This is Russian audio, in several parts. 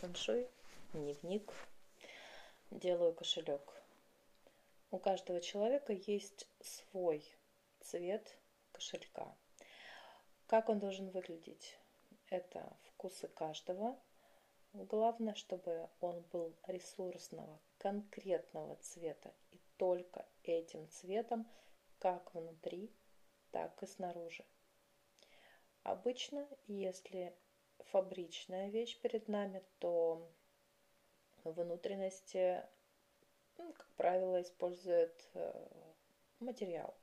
фэншуй, дневник, делаю кошелек. У каждого человека есть свой цвет кошелька. Как он должен выглядеть? Это вкусы каждого. Главное, чтобы он был ресурсного, конкретного цвета. И только этим цветом, как внутри, так и снаружи. Обычно, если фабричная вещь перед нами, то внутренности, ну, как правило, используют э, материал.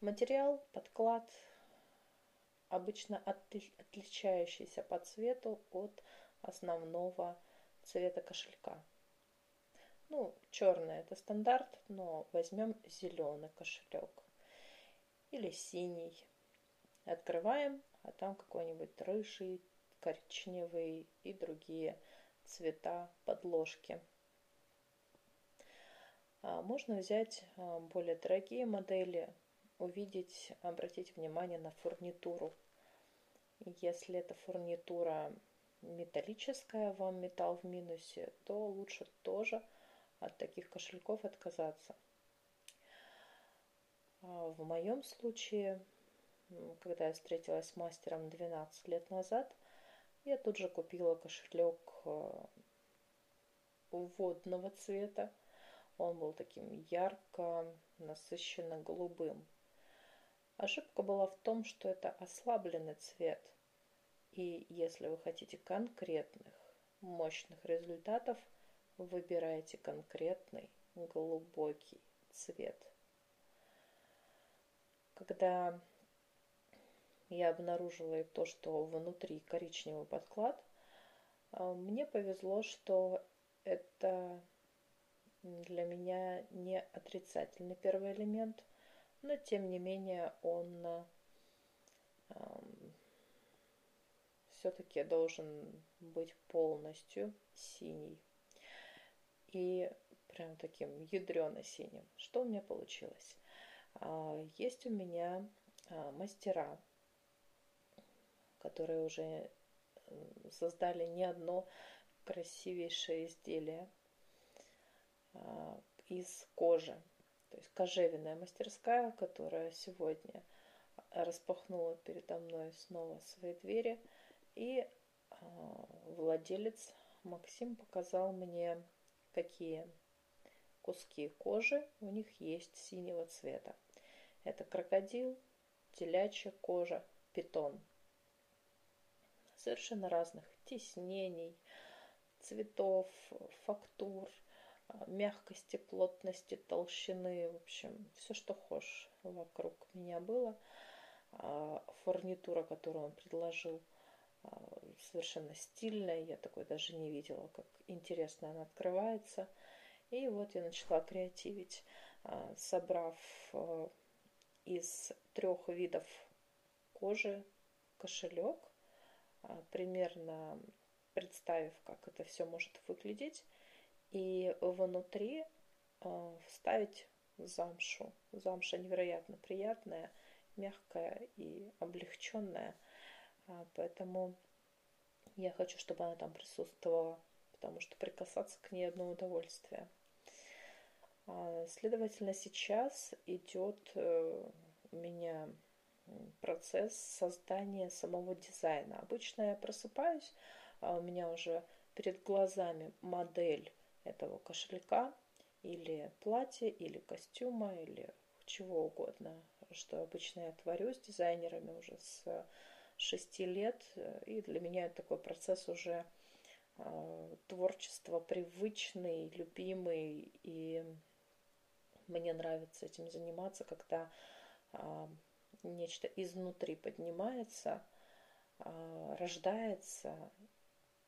Материал, подклад, обычно отличающийся по цвету от основного цвета кошелька. Ну, черный это стандарт, но возьмем зеленый кошелек или синий. Открываем а там какой-нибудь рыжий, коричневый и другие цвета подложки. А, можно взять а, более дорогие модели, увидеть, обратить внимание на фурнитуру. Если эта фурнитура металлическая, вам металл в минусе, то лучше тоже от таких кошельков отказаться. А, в моем случае когда я встретилась с мастером 12 лет назад, я тут же купила кошелек э, водного цвета. Он был таким ярко, насыщенно голубым. Ошибка была в том, что это ослабленный цвет. И если вы хотите конкретных, мощных результатов, выбирайте конкретный глубокий цвет. Когда я обнаружила и то, что внутри коричневый подклад. А, мне повезло, что это для меня не отрицательный первый элемент, но тем не менее он все-таки должен быть полностью синий. И прям таким ядрено-синим. Что у меня получилось? А, есть у меня а, мастера, которые уже создали не одно красивейшее изделие а, из кожи. То есть кожевенная мастерская, которая сегодня распахнула передо мной снова свои двери. И а, владелец Максим показал мне, какие куски кожи у них есть синего цвета. Это крокодил, телячья кожа, питон – совершенно разных тиснений, цветов, фактур, а, мягкости, плотности, толщины, в общем, все, что хочешь вокруг меня было. А, фурнитура, которую он предложил, а, совершенно стильная, я такой даже не видела, как интересно она открывается. И вот я начала креативить, собрав из трех видов кожи кошелек, а, примерно представив, как это все может выглядеть, и внутри а, вставить замшу. Замша невероятно приятная, мягкая и облегченная, а, поэтому я хочу, чтобы она там присутствовала, потому что прикасаться к ней одно удовольствие. Следовательно, сейчас идет э, у меня процесс создания самого дизайна. Обычно я просыпаюсь, а у меня уже перед глазами модель этого кошелька или платья, или костюма, или чего угодно, что обычно я творю с дизайнерами уже с шести лет. И для меня такой процесс уже э, творчества привычный, любимый, и мне нравится этим заниматься, когда э, нечто изнутри поднимается, а, рождается,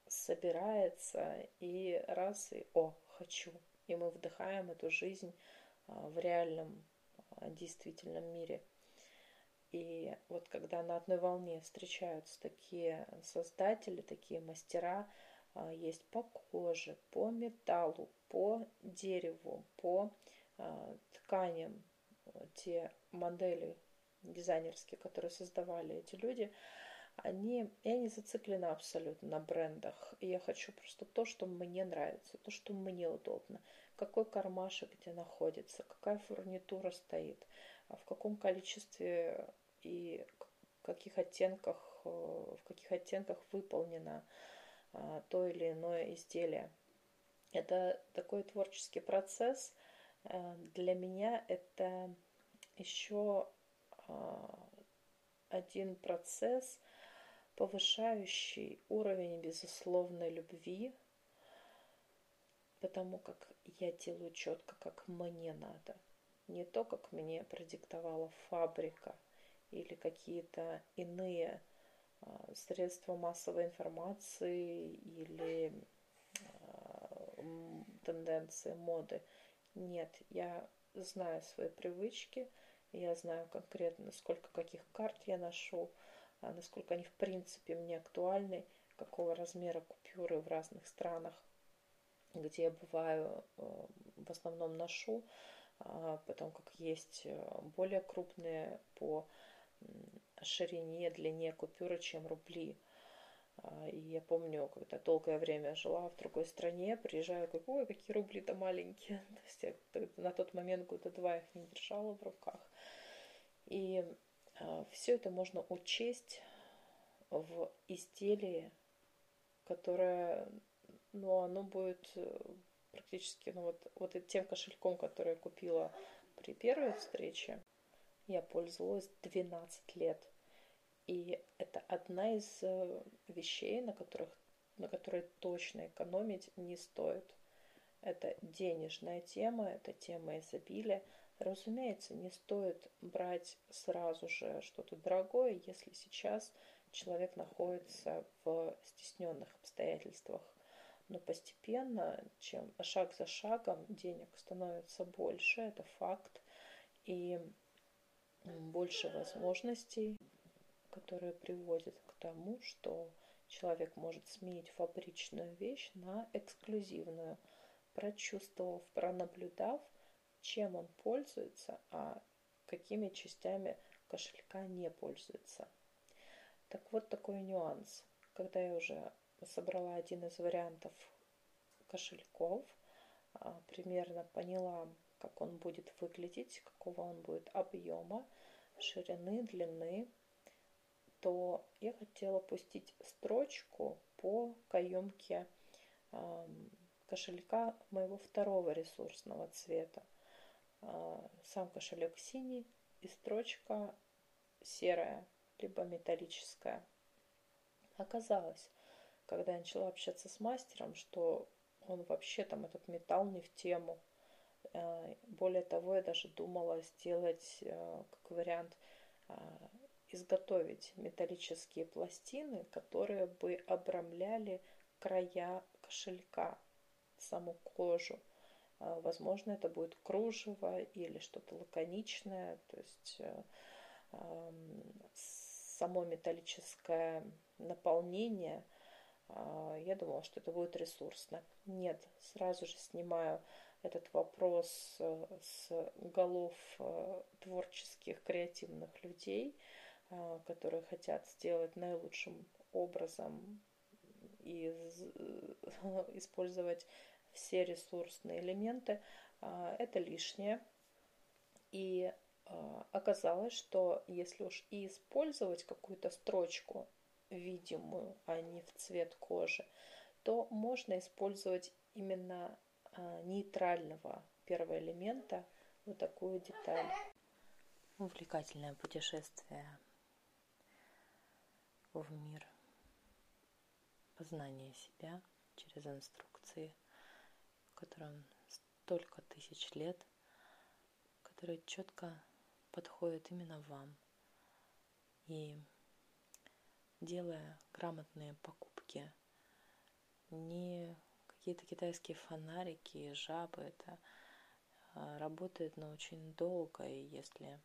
собирается и раз и о, хочу. И мы вдыхаем эту жизнь а, в реальном, а, действительном мире. И вот когда на одной волне встречаются такие создатели, такие мастера, есть по коже, по металлу, по дереву, по тканям, те модели, дизайнерские, которые создавали эти люди, они, я не зациклена абсолютно на брендах. Я хочу просто то, что мне нравится, то, что мне удобно. Какой кармашек где находится, какая фурнитура стоит, в каком количестве и в каких оттенках, э, в каких оттенках выполнено а, то или иное изделие. Это такой творческий процесс. Э, для меня это еще а, один процесс, повышающий уровень безусловной любви, потому как я делаю четко, как мне надо. Не то, как мне продиктовала фабрика или какие-то иные а, средства массовой информации или а, тенденции моды. Нет, я знаю свои привычки, я знаю конкретно, сколько каких карт я ношу, а насколько они в принципе мне актуальны, какого размера купюры в разных странах, где я бываю, э, в основном ношу, а потому как есть э, более крупные по ширине, длине купюры, чем рубли. А, и я помню, когда долгое время жила в другой стране, приезжаю, говорю, ой, какие рубли-то маленькие. То есть я на тот момент года два их не держала в руках. И а, все это можно учесть в изделии, которое, ну, оно будет э, практически, ну, вот, вот тем кошельком, который я купила при первой встрече, я пользовалась 12 лет. И это одна из э, вещей, на которых на которые точно экономить не стоит. Это денежная тема, это тема изобилия. Разумеется, не стоит брать сразу же что-то дорогое, если сейчас человек находится в стесненных обстоятельствах. Но постепенно, чем шаг за шагом денег становится больше, это факт, и больше возможностей, которые приводят к тому, что человек может сменить фабричную вещь на эксклюзивную, прочувствовав, пронаблюдав – чем он пользуется, а какими частями кошелька не пользуется. Так вот такой нюанс. Когда я уже собрала один из вариантов кошельков, а, примерно поняла, как он будет выглядеть, какого он будет объема, ширины, длины, то я хотела пустить строчку по каемке кошелька моего второго ресурсного цвета. А, сам кошелек синий и строчка серая, либо металлическая. Оказалось, когда я начала общаться с мастером, что он вообще там этот металл не в тему. А, более того, я даже думала сделать а, как вариант изготовить металлические пластины, которые бы обрамляли края кошелька, саму кожу. А, возможно, это будет кружево или что-то лаконичное, то есть э, само металлическое наполнение, а, я думала, что это будет ресурсно. Нет, сразу же снимаю этот вопрос э, с голов э, творческих, креативных людей, а, которые хотят сделать наилучшим образом и использовать все ресурсные элементы, а, это лишнее. И а, оказалось, что если уж и использовать какую-то строчку видимую, а не в цвет кожи, то можно использовать именно а, нейтрального первого элемента вот такую деталь. Увлекательное путешествие в мир познания себя через инструкции – которым столько тысяч лет, которые четко подходят именно вам. И делая грамотные покупки, не какие-то китайские фонарики, жабы, это а, работает, но очень долго, и если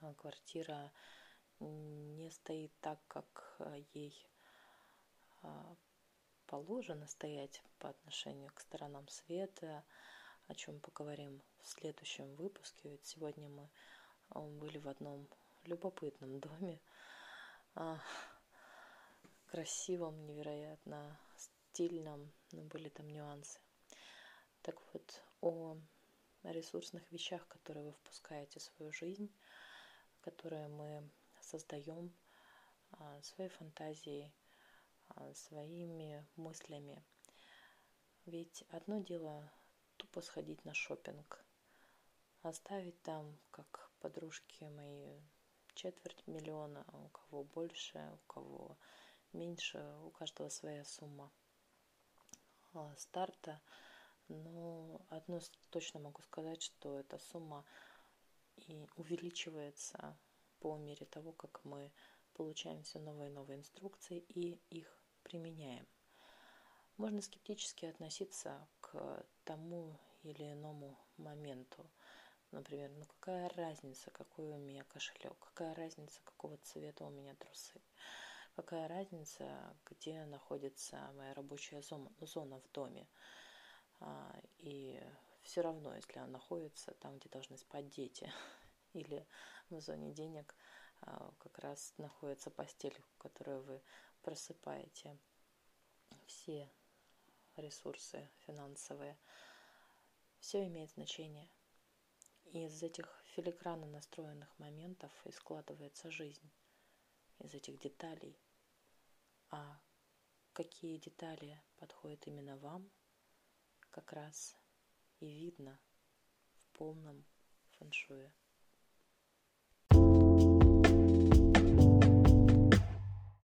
а, квартира не стоит так, как а, ей положено стоять по отношению к сторонам света, о чем поговорим в следующем выпуске. Ведь сегодня мы были в одном любопытном доме, а, красивом, невероятно стильном, но были там нюансы. Так вот, о ресурсных вещах, которые вы впускаете в свою жизнь, которые мы создаем а, своей фантазией, своими мыслями. Ведь одно дело тупо сходить на шопинг, оставить там, как подружки мои, четверть миллиона, а у кого больше, у кого меньше, у каждого своя сумма старта. Но одно точно могу сказать, что эта сумма и увеличивается по мере того, как мы получаем все новые и новые инструкции и их применяем. Можно скептически относиться к тому или иному моменту. Например, ну какая разница, какой у меня кошелек, какая разница, какого цвета у меня трусы, какая разница, где находится моя рабочая зона в доме. А, и все равно, если она находится там, где должны спать дети, или в зоне денег а, как раз находится постель, которую вы просыпаете все ресурсы финансовые. Все имеет значение. И из этих филигранно настроенных моментов и складывается жизнь. Из этих деталей. А какие детали подходят именно вам, как раз и видно в полном фэншуе.